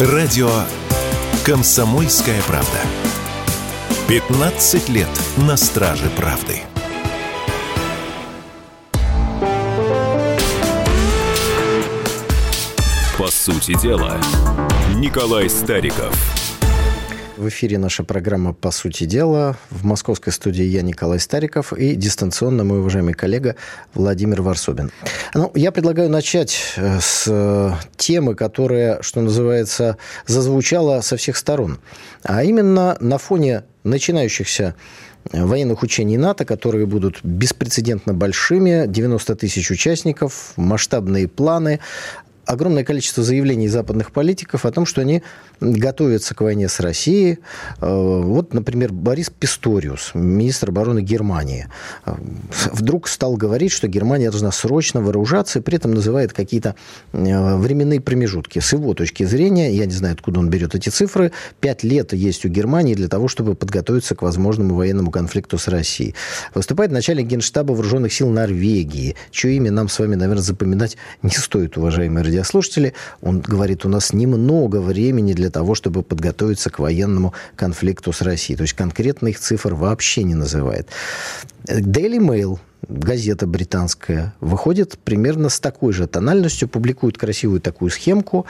Радио «Комсомольская правда». 15 лет на страже правды. По сути дела, Николай Стариков – в эфире наша программа «По сути дела». В московской студии я, Николай Стариков, и дистанционно мой уважаемый коллега Владимир Варсобин. Ну, я предлагаю начать э, с э, темы, которая, что называется, зазвучала со всех сторон. А именно на фоне начинающихся э, военных учений НАТО, которые будут беспрецедентно большими, 90 тысяч участников, масштабные планы, огромное количество заявлений западных политиков о том, что они готовятся к войне с Россией. Э, вот, например, Борис Писториус, министр обороны Германии, э, вдруг стал говорить, что Германия должна срочно вооружаться, и при этом называет какие-то э, временные промежутки. С его точки зрения, я не знаю, откуда он берет эти цифры, пять лет есть у Германии для того, чтобы подготовиться к возможному военному конфликту с Россией. Выступает начальник Генштаба Вооруженных сил Норвегии, чье имя нам с вами, наверное, запоминать не стоит, уважаемые радиослушатели. Он говорит, у нас немного времени для того, чтобы подготовиться к военному конфликту с Россией. То есть конкретных цифр вообще не называет. Daily Mail, газета британская, выходит примерно с такой же тональностью, публикует красивую такую схемку.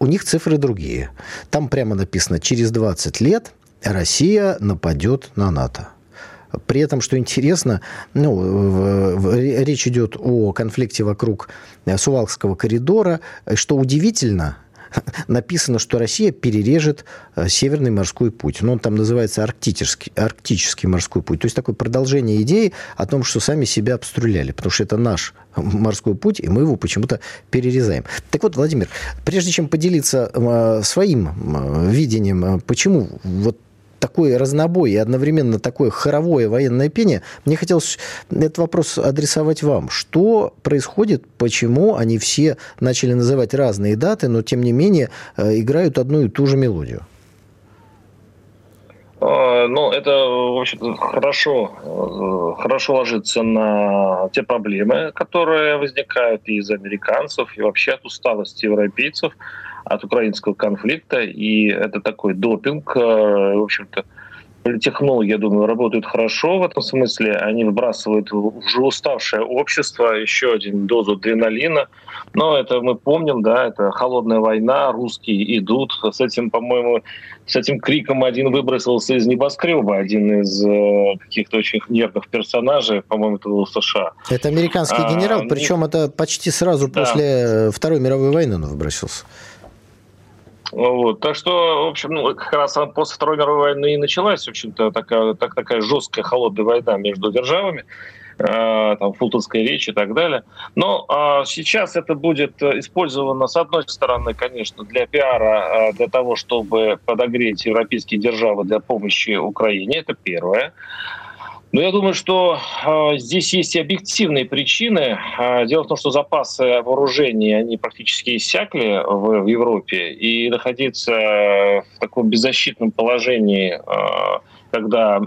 У них цифры другие. Там прямо написано, через 20 лет Россия нападет на НАТО. При этом, что интересно, ну, речь идет о конфликте вокруг Сувалкского коридора. Что удивительно, написано, что Россия перережет э, Северный морской путь. Ну, он там называется арктический, арктический морской путь. То есть такое продолжение идеи о том, что сами себя обстреляли, потому что это наш морской путь, и мы его почему-то перерезаем. Так вот, Владимир, прежде чем поделиться э, своим э, видением, почему вот такой разнобой и одновременно такое хоровое военное пение, мне хотелось этот вопрос адресовать вам. Что происходит, почему они все начали называть разные даты, но тем не менее э, играют одну и ту же мелодию? Э, ну, это, в общем хорошо, э, хорошо ложится на те проблемы, которые возникают и из американцев, и вообще от усталости европейцев от украинского конфликта, и это такой допинг, э, в общем-то, политтехнологи, я думаю, работают хорошо в этом смысле. Они выбрасывают в уже уставшее общество еще один дозу адреналина. Но это мы помним, да, это холодная война, русские идут. С этим, по-моему, с этим криком один выбросился из небоскреба, один из э, каких-то очень нервных персонажей, по-моему, это был США. Это американский а, генерал, а, причем это почти сразу да. после Второй мировой войны он выбросился. Вот. Так что, в общем, ну, как раз после Второй мировой войны и началась, в общем-то, такая, так, такая жесткая холодная война между державами, э, там, Фултонская речь и так далее. Но э, сейчас это будет использовано, с одной стороны, конечно, для пиара, э, для того, чтобы подогреть европейские державы для помощи Украине, это первое. Ну, я думаю, что э, здесь есть и объективные причины. Э, дело в том, что запасы вооружений, они практически иссякли в, в Европе, и находиться в таком беззащитном положении, э, когда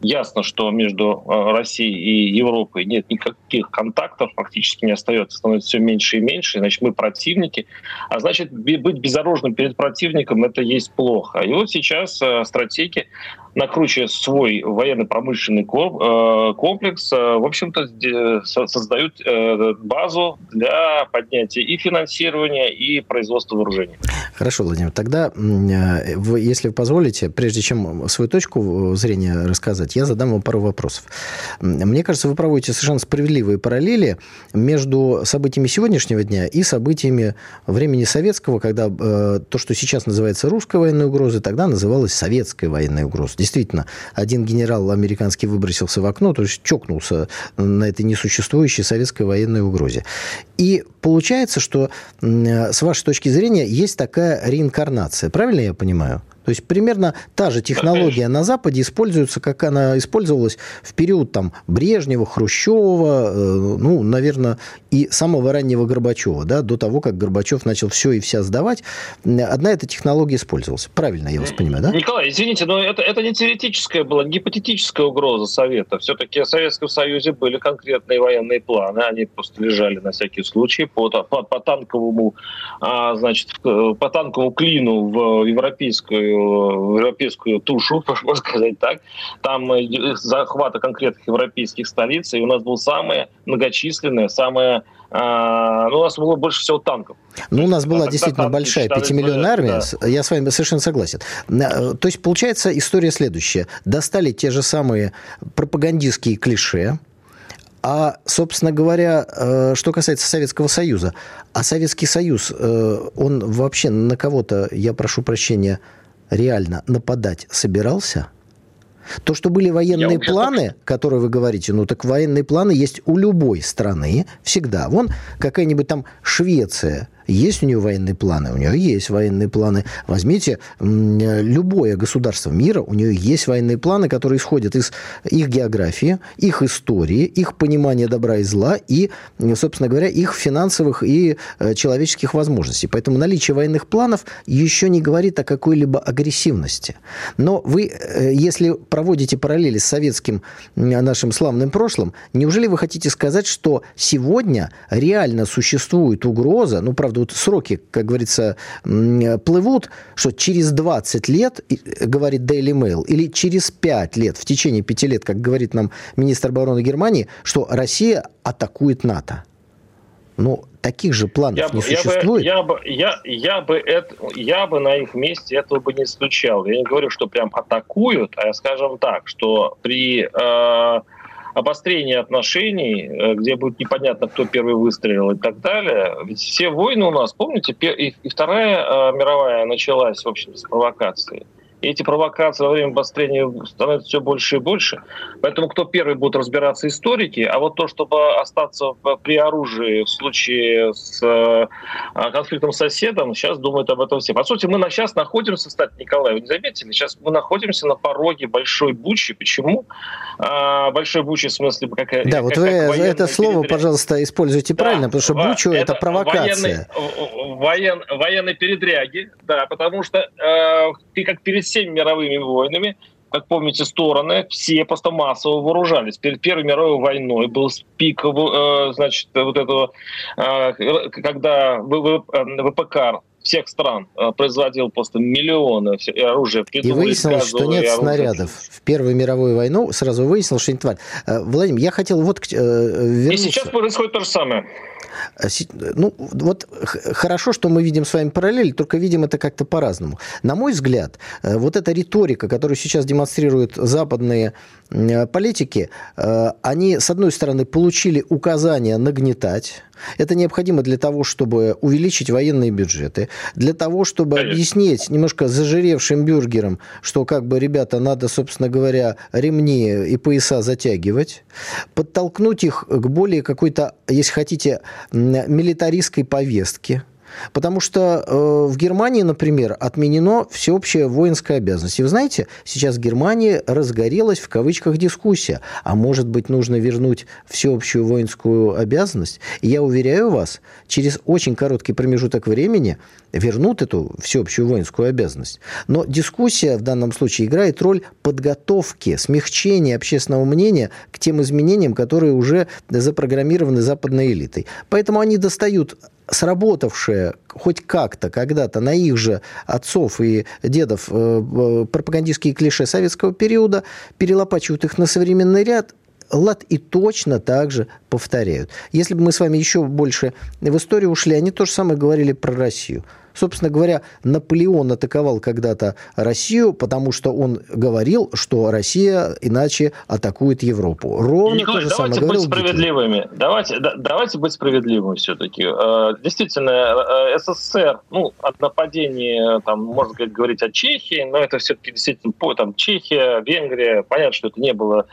ясно, что между Россией и Европой нет никаких контактов, фактически не остается, становится все меньше и меньше, значит, мы противники, а значит, быть безоружным перед противником – это есть плохо. И вот сейчас стратегии накручивая свой военно-промышленный э, комплекс, э, в общем-то, создают э, базу для поднятия и финансирования, и производства вооружений. Хорошо, Владимир. Тогда, если вы позволите, прежде чем свою точку зрения рассказать, я задам вам пару вопросов. Мне кажется, вы проводите совершенно справедливые параллели между событиями сегодняшнего дня и событиями времени советского, когда то, что сейчас называется русской военной угрозой, тогда называлось советской военной угрозой действительно, один генерал американский выбросился в окно, то есть чокнулся на этой несуществующей советской военной угрозе. И получается, что с вашей точки зрения есть такая реинкарнация. Правильно я понимаю? То есть примерно та же технология на Западе используется, как она использовалась в период там, Брежнева, Хрущева, э, ну, наверное, и самого раннего Горбачева, да, до того, как Горбачев начал все и вся сдавать. Одна эта технология использовалась. Правильно я вас понимаю, да? Николай, извините, но это, это не теоретическая была, гипотетическая угроза Совета. Все-таки в Советском Союзе были конкретные военные планы, они просто лежали на всякий случай по, по, по танковому, а, значит, по танковому клину в европейскую европейскую тушу, можно сказать так. Там э, захвата конкретных европейских столиц, и у нас был самое многочисленное, самое а, ну, у нас было больше всего танков. Ну, у нас была а действительно большая пятимиллионная армия, да. я с вами совершенно согласен. Э, то есть, получается, история следующая. Достали те же самые пропагандистские клише, а, собственно говоря, э, что касается Советского Союза, а Советский Союз, он вообще на кого-то, я прошу прощения, реально нападать собирался? То, что были военные планы, так... которые вы говорите, ну так военные планы есть у любой страны всегда. Вон какая-нибудь там Швеция – есть у нее военные планы? У нее есть военные планы. Возьмите любое государство мира, у нее есть военные планы, которые исходят из их географии, их истории, их понимания добра и зла и, собственно говоря, их финансовых и э, человеческих возможностей. Поэтому наличие военных планов еще не говорит о какой-либо агрессивности. Но вы, э, если проводите параллели с советским нашим славным прошлым, неужели вы хотите сказать, что сегодня реально существует угроза, ну, правда, тут сроки, как говорится, плывут, что через 20 лет, говорит Daily Mail, или через 5 лет, в течение 5 лет, как говорит нам министр обороны Германии, что Россия атакует НАТО. Ну, таких же планов я не бы, существует. Я бы, я, бы, я, я, бы это, я бы на их месте этого бы не исключал. Я не говорю, что прям атакуют, а я скажем так, что при э, обострение отношений, э, где будет непонятно, кто первый выстрелил и так далее. Ведь все войны у нас, помните, и Вторая э, мировая началась, в общем, с провокации. И эти провокации во время обострения становятся все больше и больше. Поэтому кто первый будет разбираться историки, а вот то, чтобы остаться при оружии в случае с э, конфликтом с соседом, сейчас думают об этом все. По сути, мы сейчас находимся, кстати, Николай, вы не заметили, сейчас мы находимся на пороге большой бучи. Почему? А, большой бучи в смысле как Да, как, вот вы как это слово, пожалуйста, используйте да, правильно, потому что бучу это, это провокация. Военный, воен, военной передряги, да, потому что э, ты как перед всеми мировыми войнами, как помните, стороны все просто массово вооружались. Перед Первой мировой войной был пик, э, значит, вот этого, э, когда ВПК всех стран э, производил просто миллионы оружия. И выяснилось, что нет снарядов. В Первую мировую войну сразу выяснилось, что не тварь. Владимир, я хотел вот вернуться. И сейчас происходит то же самое. А ну, вот хорошо, что мы видим с вами параллель, только видим это как-то по-разному. На мой взгляд, э, вот эта риторика, которую сейчас демонстрируют западные э, политики, э, они, с одной стороны, получили указание нагнетать, это необходимо для того, чтобы увеличить военные бюджеты, для того, чтобы Конечно. объяснить немножко зажиревшим бюргерам, что как бы, ребята, надо, собственно говоря, ремни и пояса затягивать, подтолкнуть их к более какой-то, если хотите, милитаристской повестке, Потому что э, в Германии, например, отменено всеобщая воинская обязанность. И вы знаете, сейчас в Германии разгорелась в кавычках дискуссия. А может быть, нужно вернуть всеобщую воинскую обязанность? И я уверяю вас, через очень короткий промежуток времени вернут эту всеобщую воинскую обязанность. Но дискуссия в данном случае играет роль подготовки, смягчения общественного мнения к тем изменениям, которые уже запрограммированы западной элитой. Поэтому они достают сработавшее хоть как-то когда-то на их же отцов и дедов э, э, пропагандистские клише советского периода, перелопачивают их на современный ряд, лад и точно так же повторяют. Если бы мы с вами еще больше в историю ушли, они то же самое говорили про Россию – Собственно говоря, Наполеон атаковал когда-то Россию, потому что он говорил, что Россия иначе атакует Европу. Ровно Николай, то же давайте самое быть справедливыми. Давайте, да, давайте быть справедливыми все-таки. Э, действительно, э, СССР, ну, от нападения, там, можно говорить о Чехии, но это все-таки действительно там, Чехия, Венгрия. Понятно, что это не было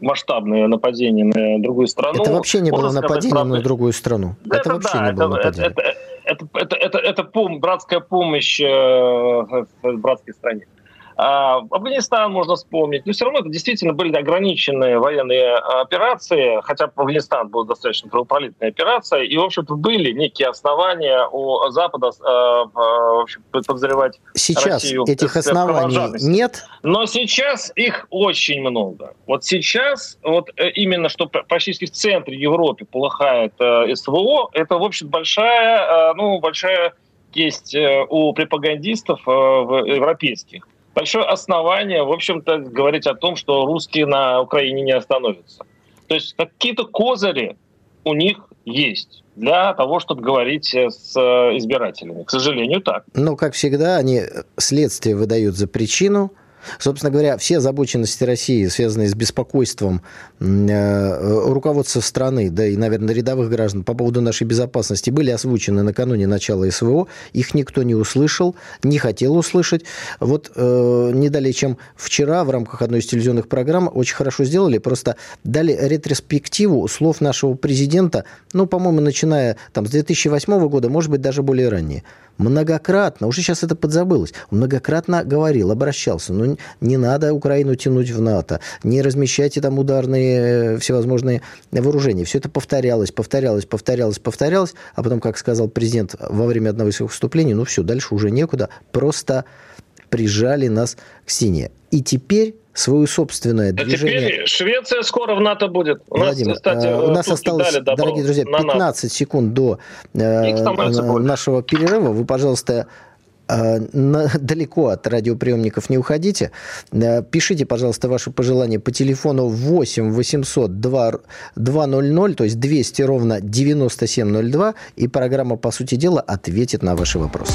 масштабное нападение на другую страну. Это вообще не было нападением на другую страну. Это, это вообще да, не было нападением. Это, это, это, это, это, это пом, братская помощь э, братской стране. А, Афганистан можно вспомнить. Но все равно это действительно были ограниченные военные операции, хотя Афганистан был достаточно кровопролитная операция, и, в общем-то, были некие основания у Запада э, общем, подозревать Сейчас Россию этих оснований нет? Но сейчас их очень много. Вот сейчас, вот э, именно что практически в центре Европы полыхает э, СВО, это, в общем, большая, ну, большая есть у пропагандистов европейских большое основание, в общем-то, говорить о том, что русские на Украине не остановятся. То есть какие-то козыри у них есть для того, чтобы говорить с избирателями. К сожалению, так. Ну, как всегда, они следствие выдают за причину – Собственно говоря, все озабоченности России, связанные с беспокойством э, руководства страны, да и, наверное, рядовых граждан по поводу нашей безопасности, были озвучены накануне начала СВО. Их никто не услышал, не хотел услышать. Вот э, не далее, чем вчера в рамках одной из телевизионных программ очень хорошо сделали, просто дали ретроспективу слов нашего президента, ну, по-моему, начиная там, с 2008 года, может быть, даже более ранее многократно, уже сейчас это подзабылось, многократно говорил, обращался, ну, не надо Украину тянуть в НАТО, не размещайте там ударные э, всевозможные вооружения. Все это повторялось, повторялось, повторялось, повторялось, а потом, как сказал президент во время одного из своих выступлений, ну все, дальше уже некуда, просто прижали нас к стене. И теперь свое собственное а движение. Теперь Швеция скоро в НАТО будет. У Владимир, нас, кстати, у нас осталось, дорогие друзья, 15 секунд до э, нашего перерыва. Вы, пожалуйста, э, далеко от радиоприемников не уходите. Э, пишите, пожалуйста, ваши пожелания по телефону 8 800 2, 200, то есть 200 ровно 9702, и программа «По сути дела» ответит на ваши вопросы.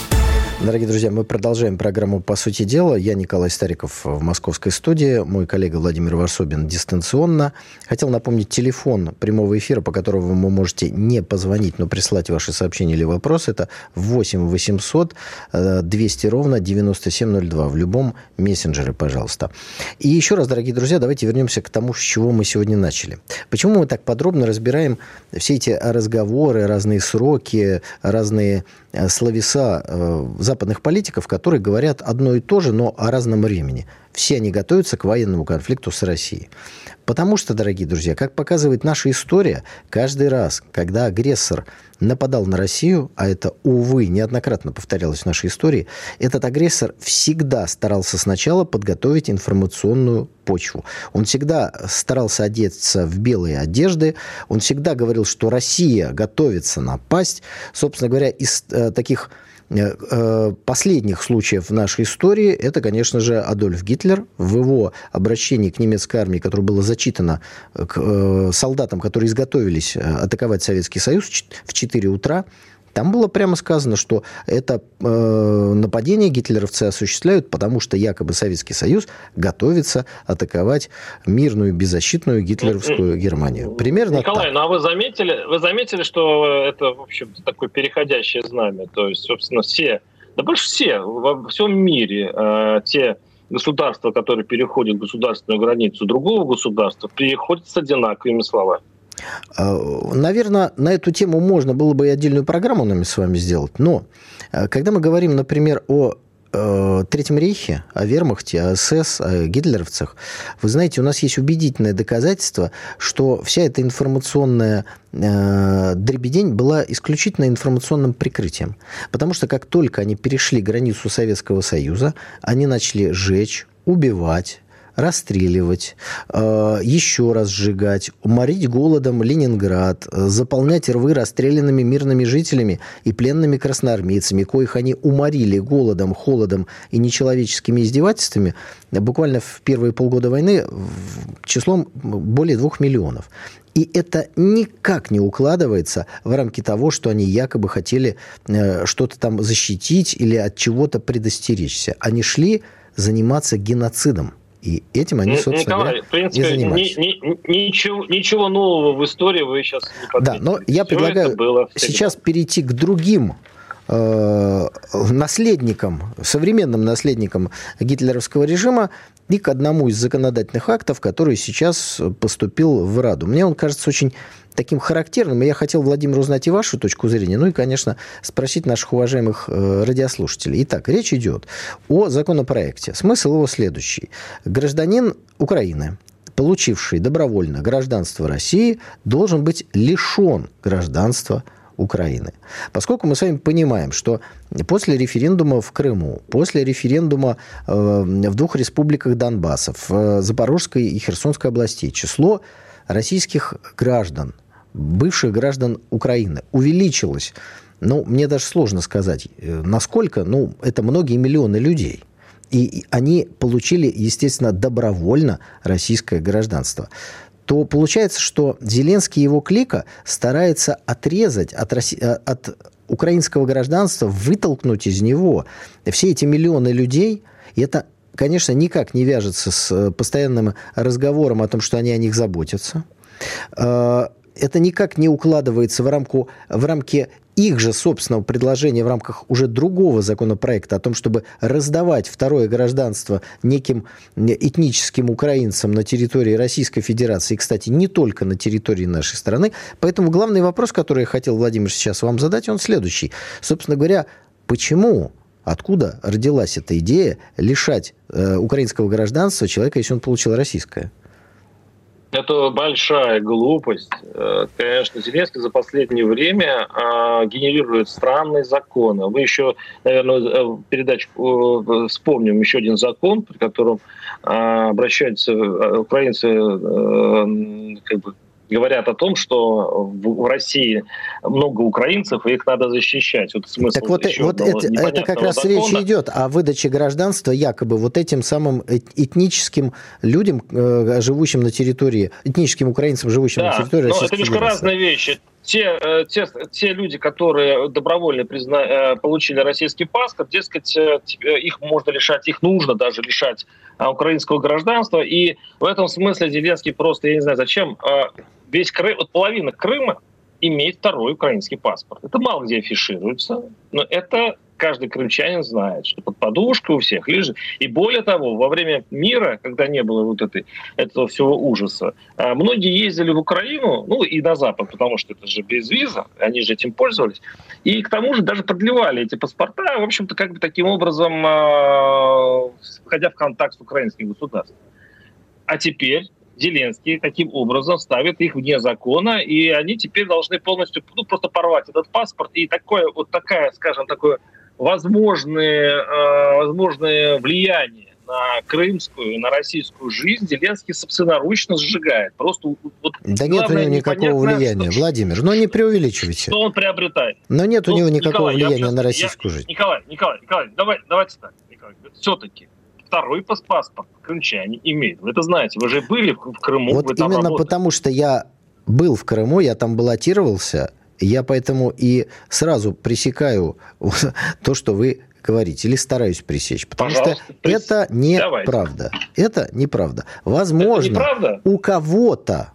Дорогие друзья, мы продолжаем программу «По сути дела». Я Николай Стариков в московской студии, мой коллега Владимир Варсобин дистанционно. Хотел напомнить телефон прямого эфира, по которому вы можете не позвонить, но прислать ваши сообщения или вопросы. Это 8 800 200 ровно 9702 в любом мессенджере, пожалуйста. И еще раз, дорогие друзья, давайте вернемся к тому, с чего мы сегодня начали. Почему мы так подробно разбираем все эти разговоры, разные сроки, разные словеса э, западных политиков, которые говорят одно и то же, но о разном времени. Все они готовятся к военному конфликту с Россией. Потому что, дорогие друзья, как показывает наша история, каждый раз, когда агрессор нападал на Россию, а это, увы, неоднократно повторялось в нашей истории, этот агрессор всегда старался сначала подготовить информационную почву. Он всегда старался одеться в белые одежды, он всегда говорил, что Россия готовится напасть. Собственно говоря, из э, таких последних случаев в нашей истории это, конечно же, Адольф Гитлер. В его обращении к немецкой армии, которое было зачитано к э, солдатам, которые изготовились атаковать Советский Союз в 4 утра, там было прямо сказано, что это э, нападение гитлеровцы осуществляют, потому что якобы Советский Союз готовится атаковать мирную, беззащитную гитлеровскую Германию. Примерно Николай, так. ну а вы заметили, вы заметили, что это, в общем такое переходящее знамя? То есть, собственно, все, да больше все во всем мире э, те государства, которые переходят государственную границу другого государства, переходят с одинаковыми словами. А, Наверное, на эту тему можно было бы и отдельную программу нами с вами сделать, но а, когда мы говорим, например, о э, Третьем рейхе, о вермахте, о СС, о гитлеровцах, вы знаете, у нас есть убедительное доказательство, что вся эта информационная э, дребедень была исключительно информационным прикрытием. Потому что как только они перешли границу Советского Союза, они начали жечь, убивать, расстреливать, э, еще раз сжигать, уморить голодом Ленинград, э, заполнять рвы расстрелянными мирными жителями и пленными красноармейцами, коих они уморили голодом, холодом и нечеловеческими издевательствами, буквально в первые полгода войны числом более двух миллионов. И это никак не укладывается в рамки того, что они якобы хотели э, что-то там защитить или от чего-то предостеречься. Они шли заниматься геноцидом. И этим они, собственно Николай, говоря, в принципе, и занимались. Ни, ни, ничего, ничего нового в истории вы сейчас не Да, но я Все предлагаю сейчас перейти к другим э, наследником, современным наследником гитлеровского режима и к одному из законодательных актов, который сейчас поступил в Раду. Мне он кажется очень таким характерным. И я хотел, Владимир, узнать и вашу точку зрения, ну и, конечно, спросить наших уважаемых э, радиослушателей. Итак, речь идет о законопроекте. Смысл его следующий. Гражданин Украины, получивший добровольно гражданство России, должен быть лишен гражданства Украины. Поскольку мы с вами понимаем, что после референдума в Крыму, после референдума э, в двух республиках Донбасса, в э, Запорожской и Херсонской областей, число российских граждан, бывших граждан Украины увеличилось. Ну, мне даже сложно сказать, э, насколько, ну, это многие миллионы людей. И они получили, естественно, добровольно российское гражданство то получается, что Зеленский и его клика старается отрезать от, Росси... Э, от украинского гражданства, вытолкнуть из него все эти миллионы людей. И это, конечно, никак не вяжется с э, постоянным разговором о том, что они о них заботятся. Э, это никак не укладывается в, рамку, в рамки их же собственного предложения в рамках уже другого законопроекта о том, чтобы раздавать второе гражданство неким этническим украинцам на территории Российской Федерации, и, кстати, не только на территории нашей страны. Поэтому главный вопрос, который я хотел, Владимир, сейчас вам задать, он следующий. Собственно говоря, почему Откуда родилась эта идея лишать э, украинского гражданства человека, если он получил российское? Это большая глупость. Э, конечно, Зеленский за последнее время а, генерирует странные законы. Вы еще, наверное, э, передачу э, вспомним еще один закон, при котором а, обращаются украинцы как бы говорят о том, что в России много украинцев, и их надо защищать. Вот смысл так вот, вот это, это как раз закона. речь идет о выдаче гражданства якобы вот этим самым этническим людям, э, живущим на территории, этническим украинцам, живущим да, на территории Российской это немножко разные вещи те, э, те, те люди, которые добровольно призна, э, получили российский паспорт, дескать, их можно лишать, их нужно даже лишать украинского гражданства. И в этом смысле Зеленский просто, я не знаю, зачем весь Крым, вот половина Крыма имеет второй украинский паспорт. Это мало где афишируется, но это каждый крымчанин знает, что под подушкой у всех лежит. И более того, во время мира, когда не было вот этой, этого всего ужаса, а, многие ездили в Украину, ну и на Запад, потому что это же без виза, они же этим пользовались. И к тому же даже продлевали эти паспорта, в общем-то, как бы таким образом, а, входя в контакт с украинским государством. А теперь Зеленский таким образом ставит их вне закона, и они теперь должны полностью ну, просто порвать этот паспорт. И такое, вот такая, скажем, такое возможное, э, возможное влияние на крымскую, на российскую жизнь Зеленский собственноручно сжигает. Просто вот, да нет у него никакого влияния, что, Владимир, но не преувеличивайте. Что он приобретает? Но нет ну, у него никакого Николай, влияния на российскую я, жизнь. Николай, Николай, Николай, давай, давайте так. Николай, все-таки второй паспорт крымчане имеют. Вы это знаете, вы же были в Крыму. Вот именно работали. потому, что я был в Крыму, я там баллотировался, я поэтому и сразу пресекаю то, что вы говорите, или стараюсь пресечь, потому Пожалуйста, что прес... это неправда. Это неправда. Возможно, это неправда? у кого-то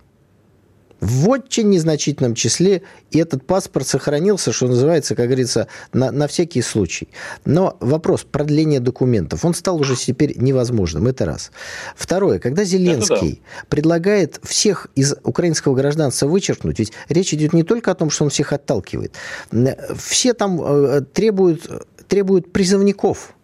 в очень незначительном числе, и этот паспорт сохранился, что называется, как говорится, на, на всякий случай. Но вопрос продления документов, он стал уже теперь невозможным, это раз. Второе, когда Зеленский да. предлагает всех из украинского гражданства вычеркнуть, ведь речь идет не только о том, что он всех отталкивает, все там э, требуют, требуют призывников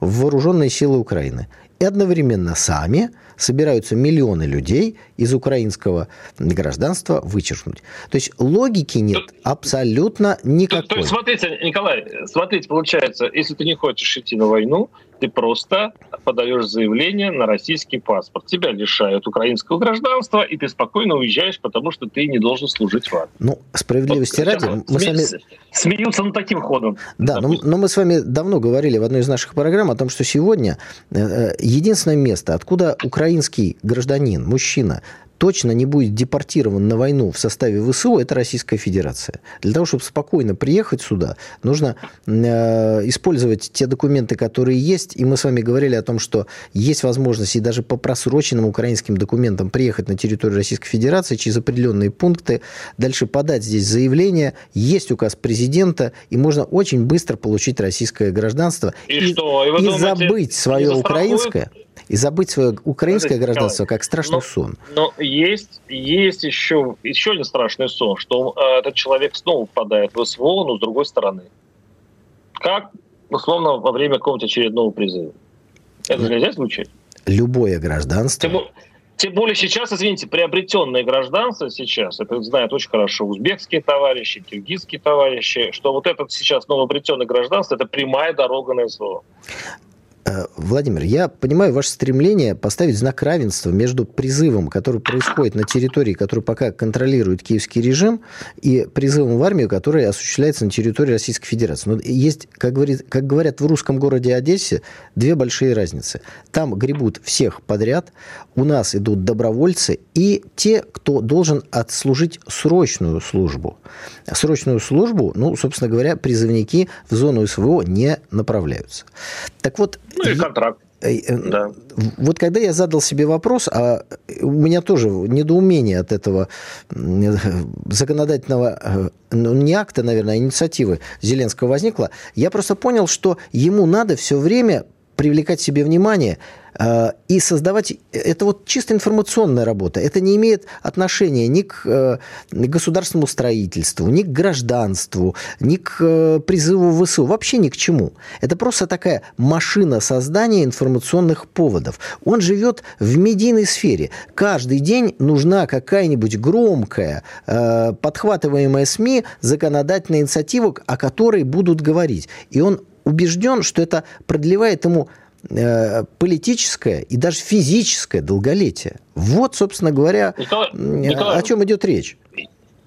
в вооруженные силы Украины. И одновременно сами собираются миллионы людей из украинского гражданства вычеркнуть. То есть логики нет абсолютно никакой. То, то есть, смотрите, Николай, смотрите, получается, если ты не хочешь идти на войну, ты просто подаешь заявление на российский паспорт. Тебя лишают украинского гражданства, и ты спокойно уезжаешь, потому что ты не должен служить в армии. Ну, справедливости вот, ради, мы сме... с вами... Смеются над таким ходом. Да, но, но мы с вами давно говорили в одной из наших программ о том, что сегодня э, э, единственное место, откуда украинский гражданин, мужчина, точно не будет депортирован на войну в составе ВСУ, это Российская Федерация. Для того, чтобы спокойно приехать сюда, нужно э, использовать те документы, которые есть. И мы с вами говорили о том, что есть возможность и даже по просроченным украинским документам приехать на территорию Российской Федерации через определенные пункты, дальше подать здесь заявление, есть указ президента, и можно очень быстро получить российское гражданство и, и, что? и, и думаете, забыть свое украинское и забыть свое украинское Подождите, гражданство как страшный но, сон. Но есть, есть еще, еще один страшный сон, что э, этот человек снова впадает в СВО, но с другой стороны. Как, условно, во время какого-то очередного призыва. Это нельзя случай? Любое гражданство... Тем, тем более сейчас, извините, приобретенное гражданство сейчас, это знают очень хорошо узбекские товарищи, киргизские товарищи, что вот это сейчас новообретенное гражданство – это прямая дорога на СВО. Э, Владимир, я понимаю ваше стремление поставить знак равенства между призывом, который происходит на территории, который пока контролирует киевский режим, и призывом в армию, который осуществляется на территории Российской Федерации. Но есть, как, говорит, как говорят в русском городе Одессе, две большие разницы. Там гребут всех подряд, у нас идут добровольцы и те, кто должен отслужить срочную службу. Срочную службу, ну, собственно говоря, призывники в зону СВО не направляются. Так вот, ну и контракт. Э, э, да. Вот когда я задал себе вопрос, а у меня тоже недоумение от этого законодательного, э, ну, не акта, наверное, а инициативы Зеленского возникло, я просто понял, что ему надо все время привлекать себе внимание и создавать... Это вот чисто информационная работа. Это не имеет отношения ни к э, государственному строительству, ни к гражданству, ни к э, призыву ВСУ. Вообще ни к чему. Это просто такая машина создания информационных поводов. Он живет в медийной сфере. Каждый день нужна какая-нибудь громкая, подхватываемая СМИ законодательная инициатива, о которой будут говорить. И он убежден, что это продлевает ему э, политическое и даже физическое долголетие. Вот, собственно говоря, Николай, Николай, о чем идет речь.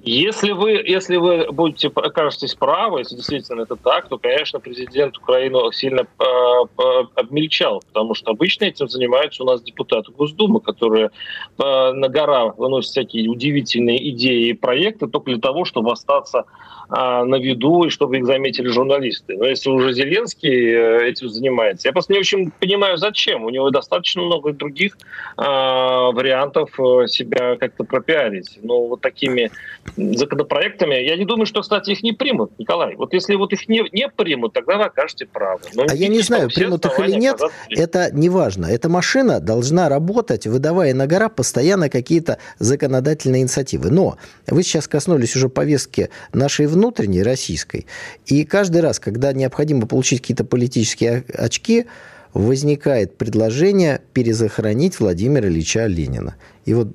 Если вы, если вы будете окажетесь правы, если действительно это так, то, конечно, президент Украины сильно э, э, обмельчал, потому что обычно этим занимаются у нас депутаты Госдумы, которые э, на гора выносят всякие удивительные идеи и проекты только для того, чтобы остаться на виду и чтобы их заметили журналисты. Но если уже Зеленский э, этим занимается, я просто не очень понимаю, зачем. У него достаточно много других а, вариантов э, себя как-то пропиарить. Но вот такими законопроектами, я не думаю, что, кстати, их не примут, Николай. Вот если вот их не, не примут, тогда вы окажете правы. Но а я не знаю, примут их или нет, это не важно. Эта машина должна работать, выдавая на гора постоянно какие-то законодательные инициативы. Но вы сейчас коснулись уже повестки нашей внутренней, российской. И каждый раз, когда необходимо получить какие-то политические очки, возникает предложение перезахоронить Владимира Ильича Ленина. И вот,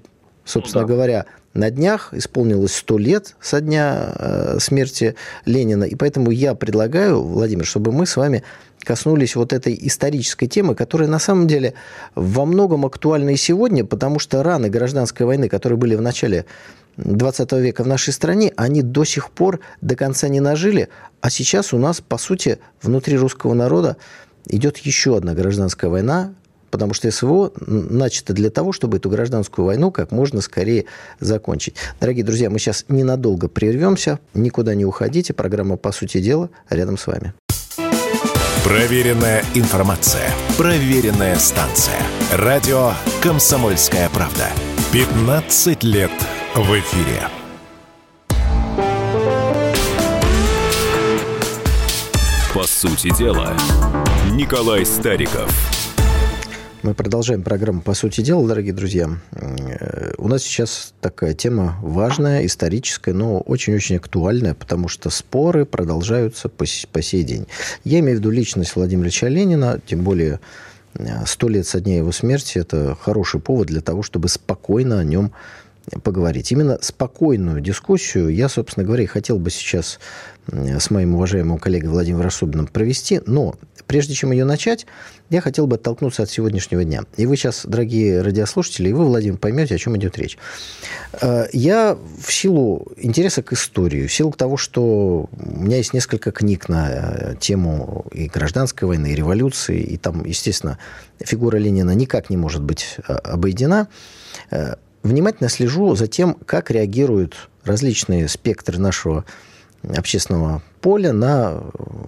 собственно ну, да. говоря, на днях исполнилось сто лет со дня э, смерти Ленина. И поэтому я предлагаю, Владимир, чтобы мы с вами коснулись вот этой исторической темы, которая на самом деле во многом актуальна и сегодня, потому что раны гражданской войны, которые были в начале 20 века в нашей стране, они до сих пор до конца не нажили, а сейчас у нас, по сути, внутри русского народа идет еще одна гражданская война, потому что СВО начато для того, чтобы эту гражданскую войну как можно скорее закончить. Дорогие друзья, мы сейчас ненадолго прервемся, никуда не уходите, программа «По сути дела» рядом с вами. Проверенная информация, проверенная станция. Радио «Комсомольская правда». 15 лет – в эфире. По сути дела, Николай Стариков. Мы продолжаем программу «По сути дела», дорогие друзья. Э, у нас сейчас такая тема важная, историческая, но очень-очень актуальная, потому что споры продолжаются по, по сей день. Я имею в виду личность Владимира Ильича Ленина, тем более сто лет со дня его смерти – это хороший повод для того, чтобы спокойно о нем поговорить. Именно спокойную дискуссию я, собственно говоря, и хотел бы сейчас с моим уважаемым коллегой Владимиром Рассубиным провести. Но прежде чем ее начать, я хотел бы оттолкнуться от сегодняшнего дня. И вы сейчас, дорогие радиослушатели, и вы, Владимир, поймете, о чем идет речь. Э, я в силу интереса к истории, в силу того, что у меня есть несколько книг на э, тему и гражданской войны, и революции, и там, естественно, фигура Ленина никак не может быть э, обойдена, внимательно слежу за тем, как реагируют различные спектры нашего общественного поля на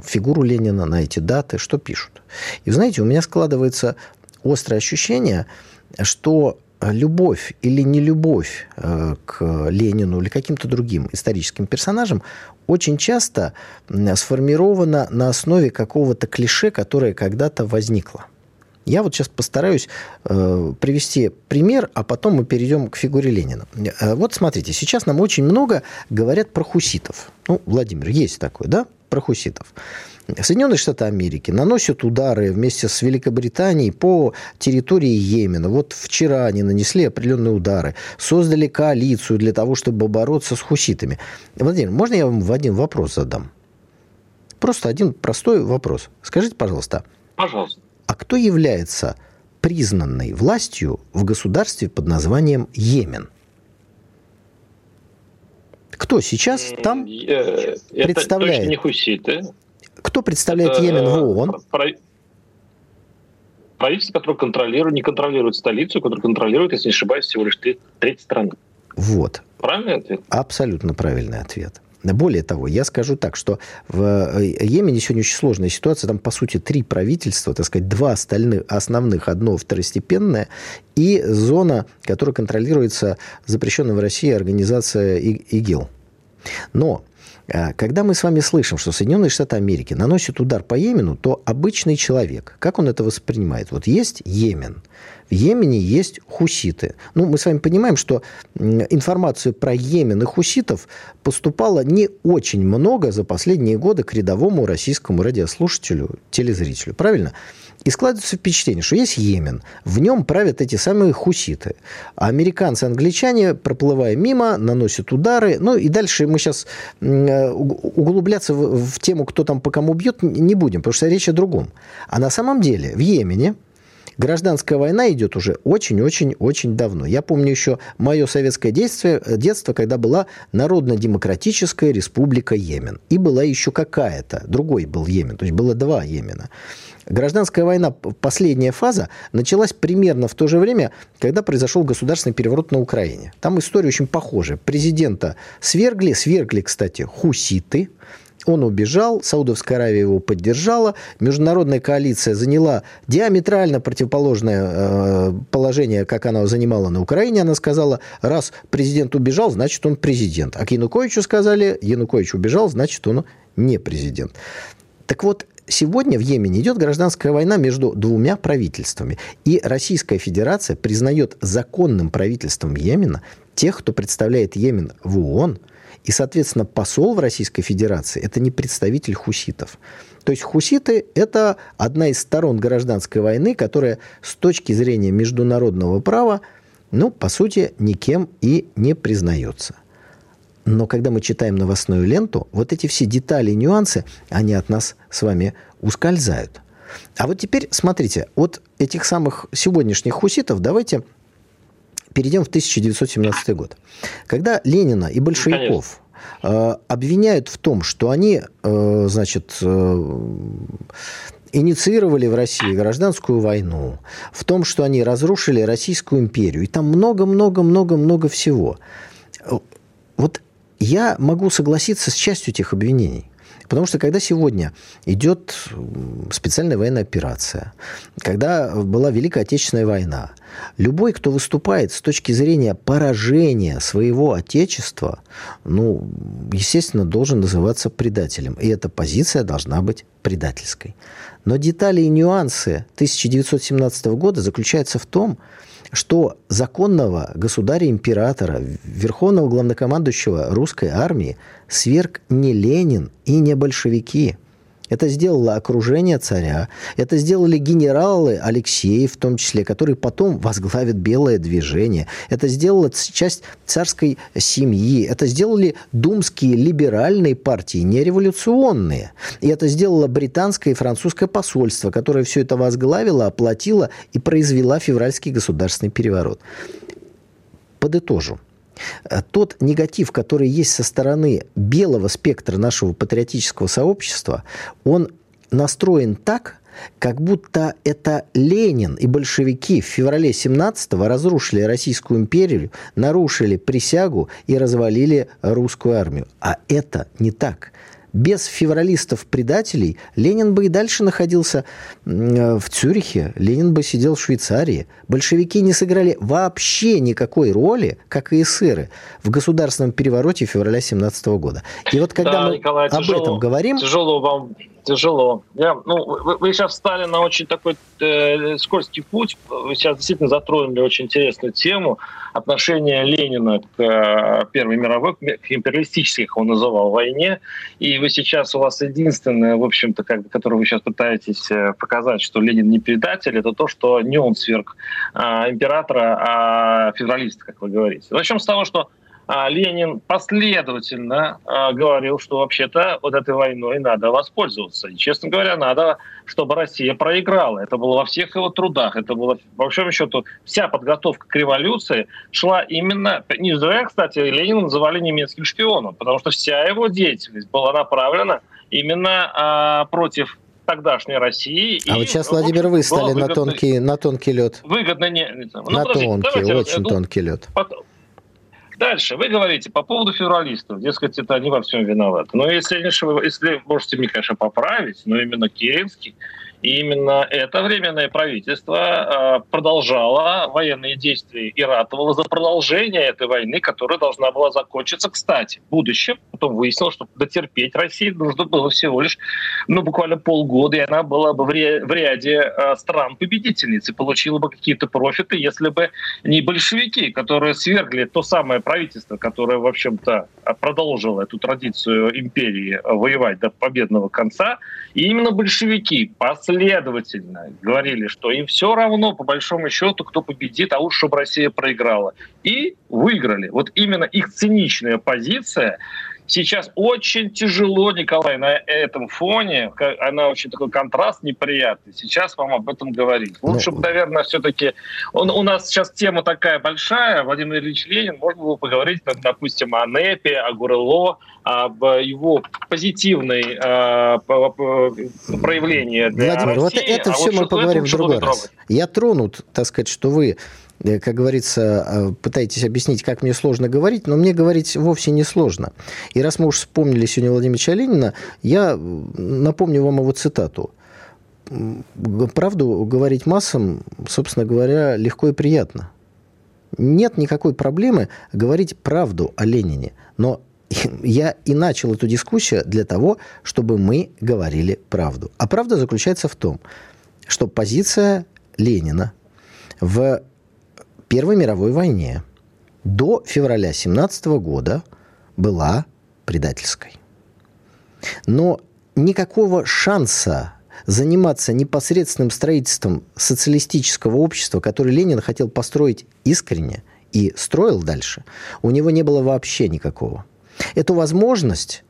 фигуру Ленина, на эти даты, что пишут. И, знаете, у меня складывается острое ощущение, что любовь или не любовь э, к Ленину или каким-то другим историческим персонажам очень часто сформирована на основе какого-то клише, которое когда-то возникло. Я вот сейчас постараюсь э, привести пример, а потом мы перейдем к фигуре Ленина. Э, вот смотрите, сейчас нам очень много говорят про хуситов. Ну, Владимир, есть такое, да? Про хуситов. Соединенные Штаты Америки наносят удары вместе с Великобританией по территории Йемена. Вот вчера они нанесли определенные удары, создали коалицию для того, чтобы бороться с хуситами. Владимир, можно я вам один вопрос задам? Просто один простой вопрос. Скажите, пожалуйста. Пожалуйста. А кто является признанной властью в государстве под названием Йемен? Кто сейчас там э, это представляет? Не хуситы. Кто представляет это, Йемен в ООН? Правительство, которое контролирует, не контролирует столицу, которое контролирует, если не ошибаюсь, всего лишь треть страны. Вот. Правильный ответ? Абсолютно правильный ответ. Более того, я скажу так, что в э, Йемене сегодня очень сложная ситуация. Там, по сути, три правительства, так сказать, два остальных, основных, одно второстепенное, и зона, которая контролируется запрещенной в России организацией ИГИЛ. Но когда мы с вами слышим, что Соединенные Штаты Америки наносят удар по Йемену, то обычный человек, как он это воспринимает? Вот есть Йемен, в Йемене есть хуситы. Ну, мы с вами понимаем, что информацию про Йемен и хуситов поступало не очень много за последние годы к рядовому российскому радиослушателю, телезрителю. Правильно? И складывается впечатление, что есть Йемен, в нем правят эти самые хуситы. А американцы, англичане, проплывая мимо, наносят удары. Ну и дальше мы сейчас э, углубляться в, в тему, кто там по кому бьет, не будем, потому что речь о другом. А на самом деле в Йемене Гражданская война идет уже очень-очень-очень давно. Я помню еще мое советское детство, детство, когда была Народно-демократическая республика Йемен. И была еще какая-то, другой был Йемен, то есть было два Йемена. Гражданская война, последняя фаза, началась примерно в то же время, когда произошел государственный переворот на Украине. Там история очень похожая. Президента свергли, свергли, кстати, хуситы, он убежал, Саудовская Аравия его поддержала, международная коалиция заняла диаметрально противоположное э, положение, как она занимала на Украине. Она сказала, раз президент убежал, значит он президент. А к Януковичу сказали, Янукович убежал, значит он не президент. Так вот, сегодня в Йемене идет гражданская война между двумя правительствами. И Российская Федерация признает законным правительством Йемена тех, кто представляет Йемен в ООН – и, соответственно, посол в Российской Федерации – это не представитель хуситов. То есть хуситы – это одна из сторон гражданской войны, которая с точки зрения международного права, ну, по сути, никем и не признается. Но когда мы читаем новостную ленту, вот эти все детали и нюансы, они от нас с вами ускользают. А вот теперь, смотрите, от этих самых сегодняшних хуситов давайте перейдем в 1917 год. Когда Ленина и большевиков э, обвиняют в том, что они, э, значит, э, инициировали в России гражданскую войну, в том, что они разрушили Российскую империю, и там много-много-много-много всего. Вот я могу согласиться с частью этих обвинений. Потому что когда сегодня идет специальная военная операция, когда была Великая Отечественная война, любой, кто выступает с точки зрения поражения своего Отечества, ну, естественно, должен называться предателем. И эта позиция должна быть предательской. Но детали и нюансы 1917 года заключаются в том, что законного государя-императора, верховного главнокомандующего русской армии сверг не Ленин и не большевики – это сделало окружение царя. Это сделали генералы Алексеи, в том числе, которые потом возглавят белое движение. Это сделала часть царской семьи. Это сделали думские либеральные партии, не революционные. И это сделало британское и французское посольство, которое все это возглавило, оплатило и произвела февральский государственный переворот. Подытожу. Э, тот негатив, который есть со стороны белого спектра нашего патриотического сообщества, он настроен так, как будто это Ленин и большевики в феврале 17-го разрушили Российскую империю, нарушили присягу и развалили русскую армию. А это не так без февралистов-предателей Ленин бы и дальше находился в Цюрихе, Ленин бы сидел в Швейцарии. Большевики не сыграли вообще никакой роли, как и эсеры, в государственном перевороте февраля 17 года. И вот когда да, мы Николай, об тяжело, этом говорим... Тяжело вам тяжело. Я, ну, вы, вы сейчас встали на очень такой э, скользкий путь. Вы сейчас действительно затронули очень интересную тему отношения Ленина к э, Первой мировой, к империалистической, как он называл, войне. И вы сейчас, у вас единственное, в общем-то, как, которое вы сейчас пытаетесь э, показать, что Ленин не предатель, это то, что не он сверг э, императора, а федералист, как вы говорите. Начнем с того, что Ленин последовательно а, говорил, что вообще-то вот этой войной надо воспользоваться. И, честно говоря, надо, чтобы Россия проиграла. Это было во всех его трудах. Это было, по большому счету, вся подготовка к революции шла именно... Не зря, кстати, Ленина называли немецким шпионом, потому что вся его деятельность была направлена именно а, против тогдашней России. А и, вот сейчас, Владимир, вы стали на тонкий, на тонкий лед. Выгодно не... Ну, на тонкий, давайте, очень ну, тонкий лед. Потом, Дальше. Вы говорите по поводу февралистов. Дескать, это они во всем виноваты. Но если, если можете мне, конечно, поправить, но именно Керенский и именно это временное правительство а, продолжало военные действия и ратовало за продолжение этой войны, которая должна была закончиться, кстати, в будущем. Потом выяснилось, что дотерпеть России нужно было всего лишь ну, буквально полгода, и она была бы в ряде а, стран-победительниц и получила бы какие-то профиты, если бы не большевики, которые свергли то самое правительство, которое, в общем-то, продолжило эту традицию империи воевать до победного конца. И именно большевики после последовательно говорили, что им все равно, по большому счету, кто победит, а лучше, чтобы Россия проиграла. И выиграли. Вот именно их циничная позиция сейчас очень тяжело, Николай, на этом фоне, она очень такой контраст неприятный, сейчас вам об этом говорить. Лучше ну, бы, наверное, все-таки... У нас сейчас тема такая большая, Владимир Ильич Ленин, можно было поговорить, допустим, о НЭПе, о Гурело, об его позитивной э, проявлении для Владимир, России, вот это а все вот мы поговорим в другой раз. Я тронут, так сказать, что вы Э, как говорится, э, пытаетесь объяснить, как мне сложно говорить, но мне говорить вовсе не сложно. И раз мы уж вспомнили сегодня Владимира Ленина, я напомню вам его цитату. Правду говорить массам, собственно говоря, легко и приятно. Нет никакой проблемы говорить правду о Ленине, но я и начал эту дискуссию для того, чтобы мы говорили правду. А правда заключается в том, что позиция Ленина в Первой мировой войне до февраля 17 года была предательской. Но никакого шанса заниматься непосредственным строительством социалистического общества, которое Ленин хотел построить искренне и строил дальше, у него не было вообще никакого. Эту возможность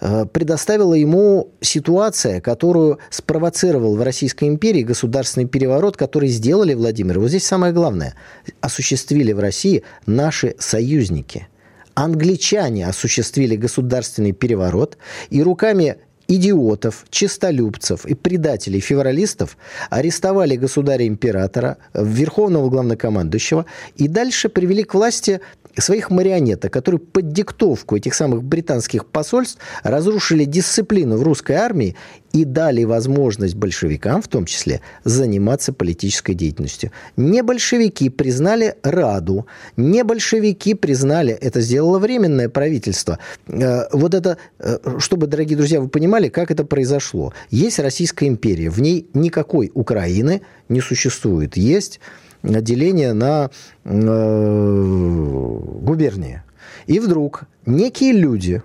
предоставила ему ситуация, которую спровоцировал в Российской империи государственный переворот, который сделали Владимир. Вот здесь самое главное. Осуществили в России наши союзники. Англичане осуществили государственный переворот и руками идиотов, чистолюбцев и предателей февралистов арестовали государя-императора, верховного главнокомандующего и дальше привели к власти своих марионеток, которые под диктовку этих самых британских посольств разрушили дисциплину в русской армии и дали возможность большевикам, в том числе, заниматься политической деятельностью. Не большевики признали Раду, не большевики признали, это сделало временное правительство. Э, вот это, э, чтобы, дорогие друзья, вы понимали, как это произошло. Есть Российская империя, в ней никакой Украины не существует. Есть деление на э, губернии. И вдруг некие люди,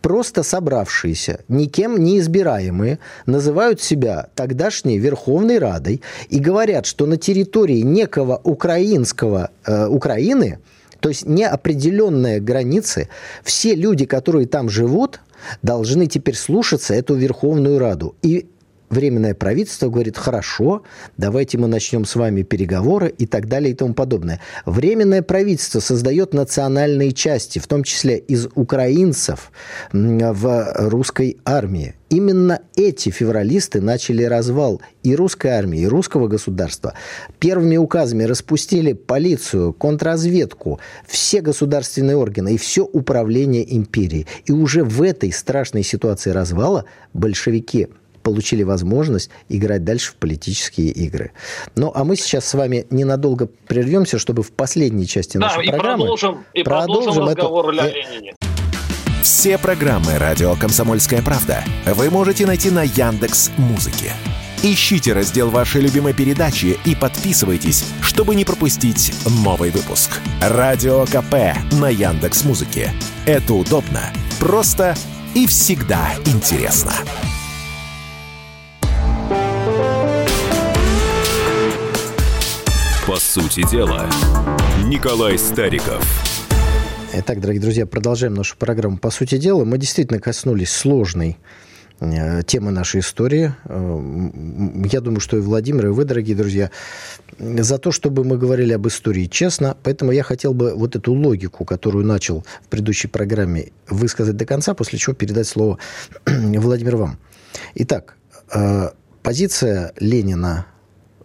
просто собравшиеся, никем не избираемые, называют себя тогдашней Верховной Радой и говорят, что на территории некого украинского э, Украины, то есть неопределенные границы, все люди, которые там живут, должны теперь слушаться эту Верховную Раду. И Временное правительство говорит, хорошо, давайте мы начнем с вами переговоры и так далее и тому подобное. Временное правительство создает национальные части, в том числе из украинцев в русской армии. Именно эти февралисты начали развал и русской армии, и русского государства. Первыми указами распустили полицию, контрразведку, все государственные органы и все управление империей. И уже в этой страшной ситуации развала большевики получили возможность играть дальше в политические игры. Ну, а мы сейчас с вами ненадолго прервемся, чтобы в последней части да, нашей и программы... Продолжим, и продолжим, продолжим разговор эту... о Ленине. Все программы «Радио Комсомольская правда» вы можете найти на Яндекс Музыке. Ищите раздел вашей любимой передачи и подписывайтесь, чтобы не пропустить новый выпуск. Радио КП на Яндекс Музыке. Это удобно, просто и всегда интересно. Сути дела, Николай Стариков. Итак, дорогие друзья, продолжаем нашу программу. По сути дела, мы действительно коснулись сложной э, темы нашей истории. Э, я думаю, что и Владимир, и вы, дорогие друзья, за то, чтобы мы говорили об истории честно. Поэтому я хотел бы вот эту логику, которую начал в предыдущей программе, высказать до конца, после чего передать слово Владимир вам. Итак, э, позиция Ленина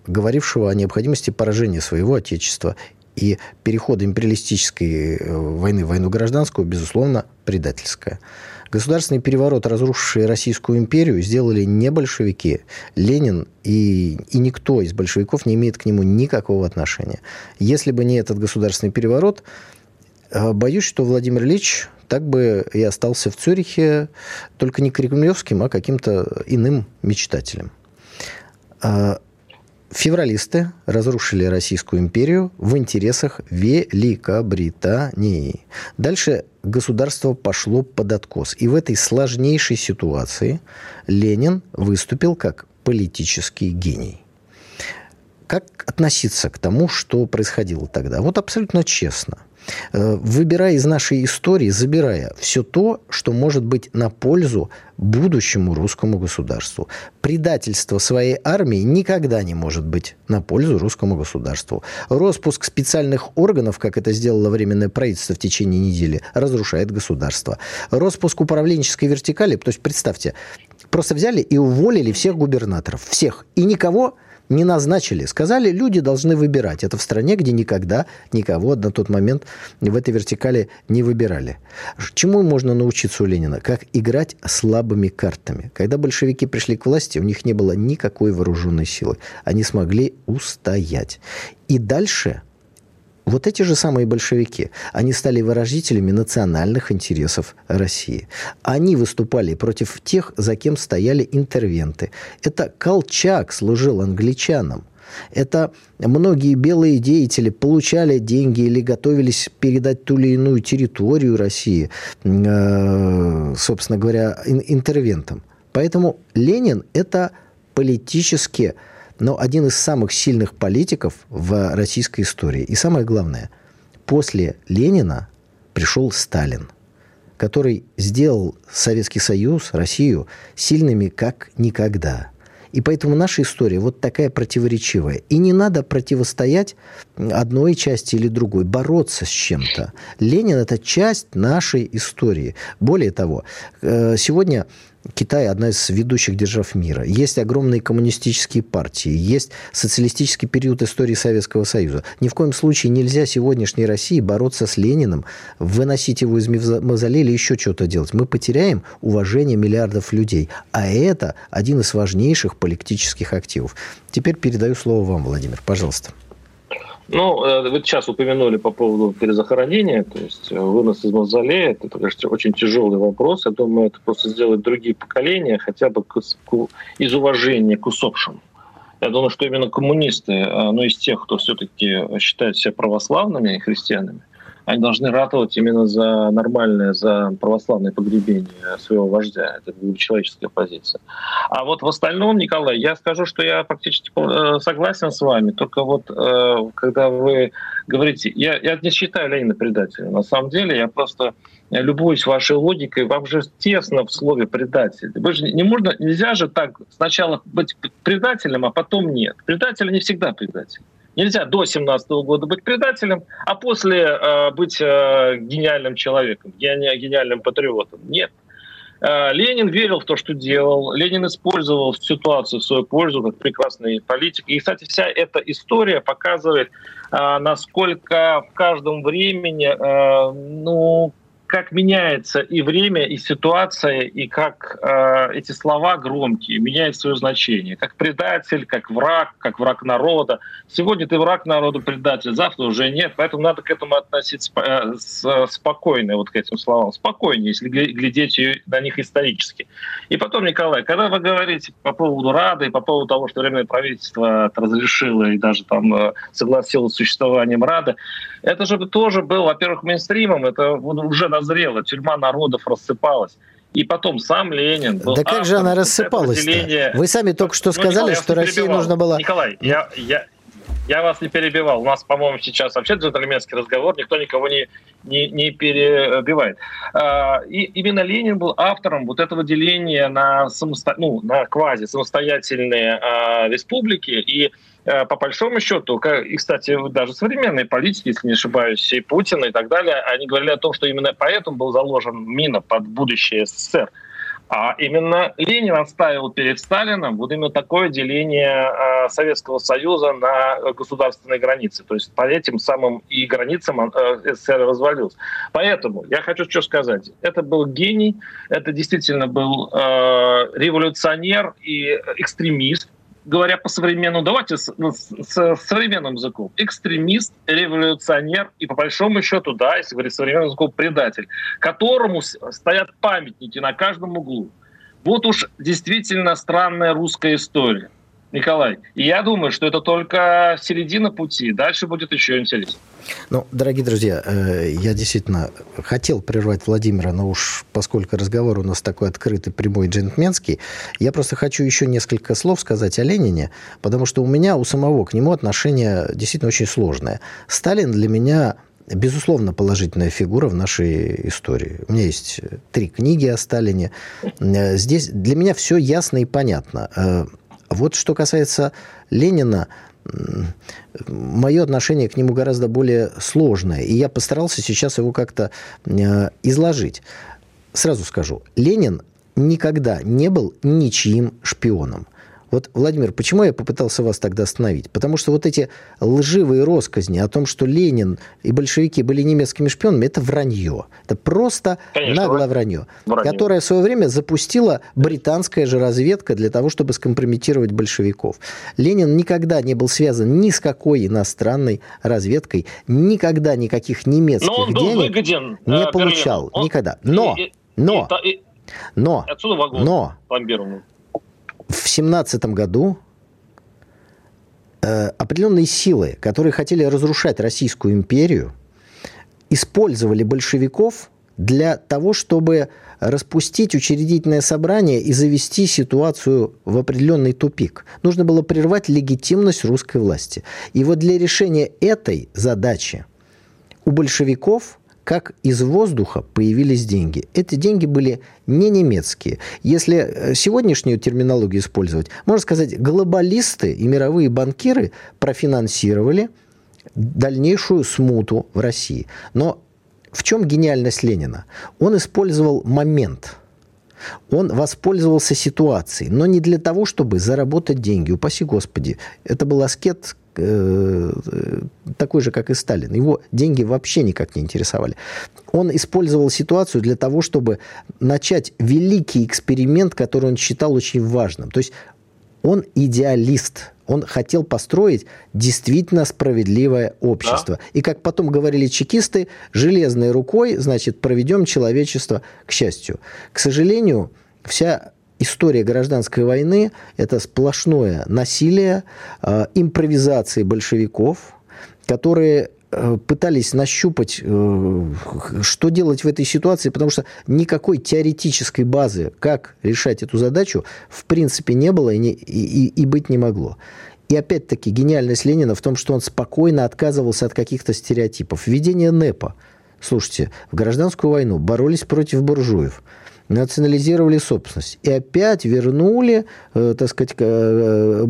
говорившего о необходимости поражения своего отечества и перехода империалистической э, войны в войну гражданскую, безусловно, предательская. Государственный переворот, разрушивший Российскую империю, сделали не большевики. Ленин и, и никто из большевиков не имеет к нему никакого отношения. Если бы не этот государственный переворот, э, боюсь, что Владимир Ильич так бы и остался в Цюрихе, только не кремлевским, а каким-то иным мечтателем. Февралисты разрушили Российскую империю в интересах Великобритании. Дальше государство пошло под откос. И в этой сложнейшей ситуации Ленин выступил как политический гений. Как относиться к тому, что происходило тогда? Вот абсолютно честно – выбирая из нашей истории, забирая все то, что может быть на пользу будущему русскому государству. Предательство своей армии никогда не может быть на пользу русскому государству. Роспуск специальных органов, как это сделало Временное правительство в течение недели, разрушает государство. Роспуск управленческой вертикали, то есть представьте, просто взяли и уволили всех губернаторов, всех, и никого не назначили. Сказали, люди должны выбирать. Это в стране, где никогда никого на тот момент в этой вертикали не выбирали. Чему можно научиться у Ленина? Как играть слабыми картами. Когда большевики пришли к власти, у них не было никакой вооруженной силы. Они смогли устоять. И дальше вот эти же самые большевики, они стали выразителями национальных интересов России. Они выступали против тех, за кем стояли интервенты. Это Колчак служил англичанам. Это многие белые деятели получали деньги или готовились передать ту или иную территорию России, э, собственно говоря, интервентам. Поэтому Ленин – это политически но один из самых сильных политиков в российской истории. И самое главное, после Ленина пришел Сталин, который сделал Советский Союз, Россию сильными как никогда. И поэтому наша история вот такая противоречивая. И не надо противостоять одной части или другой, бороться с чем-то. Ленин – это часть нашей истории. Более того, э, сегодня Китай одна из ведущих держав мира. Есть огромные коммунистические партии, есть социалистический период истории Советского Союза. Ни в коем случае нельзя сегодняшней России бороться с Лениным, выносить его из мавзолея или еще что-то делать. Мы потеряем уважение миллиардов людей. А это один из важнейших политических активов. Теперь передаю слово вам, Владимир. Пожалуйста. Ну, э, вы сейчас упомянули по поводу перезахоронения, то есть э, вынос из мавзолея, это, конечно, очень тяжелый вопрос. Я думаю, это просто сделают другие поколения, хотя бы из уважения к усопшим. Я думаю, что именно коммунисты, а, ну, из тех, кто все-таки считает себя православными и христианами, они должны ратовать именно за нормальное, за православное погребение своего вождя. Это человеческая позиция. А вот в остальном, Николай, я скажу, что я практически э, согласен с вами. Только вот э, когда вы говорите, я, я не считаю Ленина предателем. На самом деле я просто любуюсь вашей логикой, вам же тесно в слове предатель. Вы же не можно, нельзя же так сначала быть предателем, а потом нет. Предатель не всегда предатель. Нельзя до 17 года быть предателем, а после э, быть э, гениальным человеком, гениальным патриотом. Нет. Э, Ленин верил в то, что делал. Ленин использовал ситуацию в свою пользу как прекрасный политик. И, кстати, вся эта история показывает, э, насколько в каждом времени, э, ну, как меняется и время, и ситуация, и как э, эти слова громкие меняют свое значение. Как предатель, как враг, как враг народа. Сегодня ты враг народа, предатель, завтра уже нет. Поэтому надо к этому относиться э, с, спокойно, вот к этим словам. Спокойнее, если глядеть на них исторически. И потом, Николай, когда вы говорите по поводу Рады, по поводу того, что Временное правительство разрешило и даже там э, согласилось с существованием Рады, это же тоже был, во-первых, мейнстримом, это уже назрело, тюрьма народов рассыпалась. И потом сам Ленин был Да как же она рассыпалась -то? Вы сами только что ну, сказали, Николай, что России нужно было... Николай, я, я, я вас не перебивал. У нас, по-моему, сейчас вообще джентльменский разговор, никто никого не, не, не перебивает. А, и именно Ленин был автором вот этого деления на, самосто... ну, на квази-самостоятельные а, республики. И по большому счету, и, кстати, даже современные политики, если не ошибаюсь, и Путин и так далее, они говорили о том, что именно поэтому был заложен мина под будущее СССР. А именно Ленин отставил перед Сталином вот именно такое деление э, Советского Союза на государственные границы. То есть по этим самым и границам э, СССР развалился. Поэтому я хочу что сказать. Это был гений, это действительно был э, революционер и экстремист, говоря по-современному, давайте с, ну, с, с современным языком, экстремист, революционер и, по большому счету, да, если говорить современным языком, предатель, которому стоят памятники на каждом углу. Вот уж действительно странная русская история. Николай. И я думаю, что это только середина пути. Дальше будет еще интереснее. Ну, дорогие друзья, э, я действительно хотел прервать Владимира, но уж поскольку разговор у нас такой открытый, прямой, джентльменский, я просто хочу еще несколько слов сказать о Ленине, потому что у меня, у самого к нему отношение действительно очень сложное. Сталин для меня безусловно, положительная фигура в нашей истории. У меня есть три книги о Сталине. Э, здесь для меня все ясно и понятно. Вот что касается Ленина, мое отношение к нему гораздо более сложное, и я постарался сейчас его как-то э, изложить. Сразу скажу, Ленин никогда не был ничьим шпионом. Вот, Владимир, почему я попытался вас тогда остановить? Потому что вот эти лживые росказни о том, что Ленин и большевики были немецкими шпионами, это вранье. Это просто Конечно, наглое вранье, вранье, которое в свое время запустила британская же разведка для того, чтобы скомпрометировать большевиков. Ленин никогда не был связан ни с какой иностранной разведкой, никогда никаких немецких Но он был денег выгоден, не э, получал. Он... Никогда. Но, но, но, но, но, в семнадцатом году э, определенные силы, которые хотели разрушать Российскую империю, использовали большевиков для того, чтобы распустить учредительное собрание и завести ситуацию в определенный тупик. Нужно было прервать легитимность русской власти. И вот для решения этой задачи у большевиков как из воздуха появились деньги. Эти деньги были не немецкие. Если э, сегодняшнюю терминологию использовать, можно сказать, глобалисты и мировые банкиры профинансировали дальнейшую смуту в России. Но в чем гениальность Ленина? Он использовал момент – он воспользовался ситуацией, но не для того, чтобы заработать деньги. Упаси Господи. Это был аскет, Э, такой же, как и Сталин. Его деньги вообще никак не интересовали. Он использовал ситуацию для того, чтобы начать великий эксперимент, который он считал очень важным. То есть он идеалист. Он хотел построить действительно справедливое общество. Да. И как потом говорили чекисты, железной рукой, значит, проведем человечество к счастью. К сожалению, вся история гражданской войны – это сплошное насилие, э, импровизации большевиков, которые э, пытались нащупать, э, что делать в этой ситуации, потому что никакой теоретической базы, как решать эту задачу, в принципе не было и, не, и, и быть не могло. И опять-таки гениальность Ленина в том, что он спокойно отказывался от каких-то стереотипов. Введение НЭПа. Слушайте, в гражданскую войну боролись против буржуев национализировали собственность. И опять вернули, э, так сказать, э,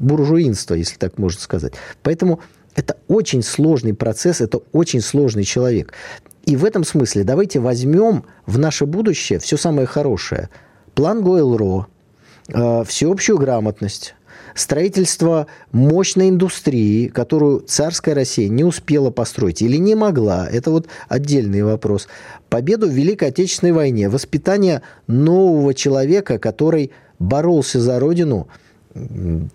буржуинство, если так можно сказать. Поэтому это очень сложный процесс, это очень сложный человек. И в этом смысле давайте возьмем в наше будущее все самое хорошее. План Гойл-Ро, э, всеобщую грамотность, строительство мощной индустрии, которую царская Россия не успела построить или не могла, это вот отдельный вопрос. Победу в Великой Отечественной войне, воспитание нового человека, который боролся за Родину,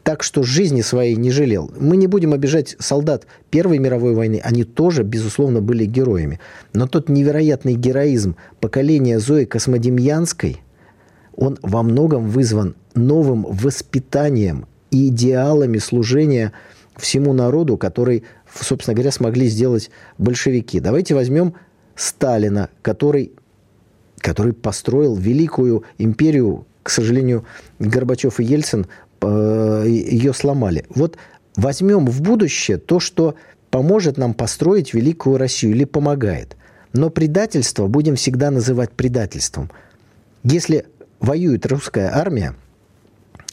так что жизни своей не жалел. Мы не будем обижать солдат Первой мировой войны. Они тоже, безусловно, были героями. Но тот невероятный героизм поколения Зои Космодемьянской, он во многом вызван новым воспитанием и идеалами служения всему народу, который, собственно говоря, смогли сделать большевики. Давайте возьмем Сталина, который, который построил великую империю, к сожалению, Горбачев и Ельцин э, ее сломали. Вот возьмем в будущее то, что поможет нам построить великую Россию или помогает. Но предательство будем всегда называть предательством. Если воюет русская армия,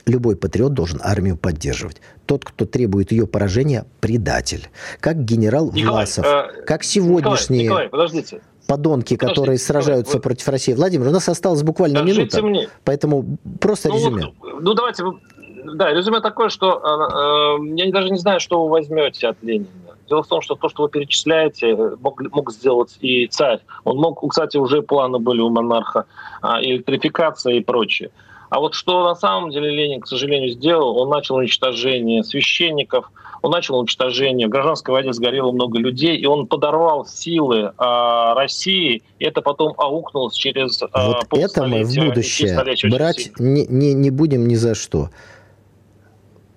Любой патриот должен армию поддерживать. Тот, кто требует ее поражения, предатель. Как генерал Николай, Власов, э, как сегодняшние Николай, Николай, подонки, подождите, которые сражаются Николай, против России. Владимир, у нас осталось буквально минута, мне. поэтому просто ну, резюме. ну давайте, да, резюме такое, что э, э, я даже не знаю, что вы возьмете от Ленина. Дело в том, что то, что вы перечисляете, мог, мог сделать и царь. Он мог, кстати, уже планы были у монарха, э, электрификация и прочее. А вот что на самом деле Ленин, к сожалению, сделал, он начал уничтожение священников, он начал уничтожение, в гражданской войне сгорело много людей, и он подорвал силы э, России, и это потом аукнулось через э, Вот это мы в будущее брать не, не, не будем ни за что.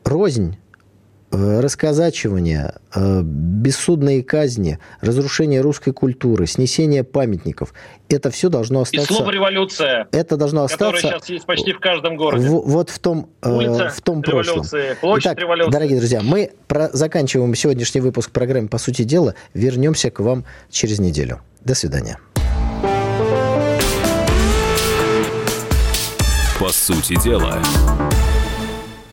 Рознь расказачивание, э, бессудные казни, разрушение русской культуры, снесение памятников. Это все должно остаться... И слово «революция», это должно остаться... сейчас есть почти в каждом городе. В, вот в том, э, Улица в том прошлом. Площадь Итак, революции. дорогие друзья, мы про... заканчиваем сегодняшний выпуск программы «По сути дела». Вернемся к вам через неделю. До свидания. По сути дела.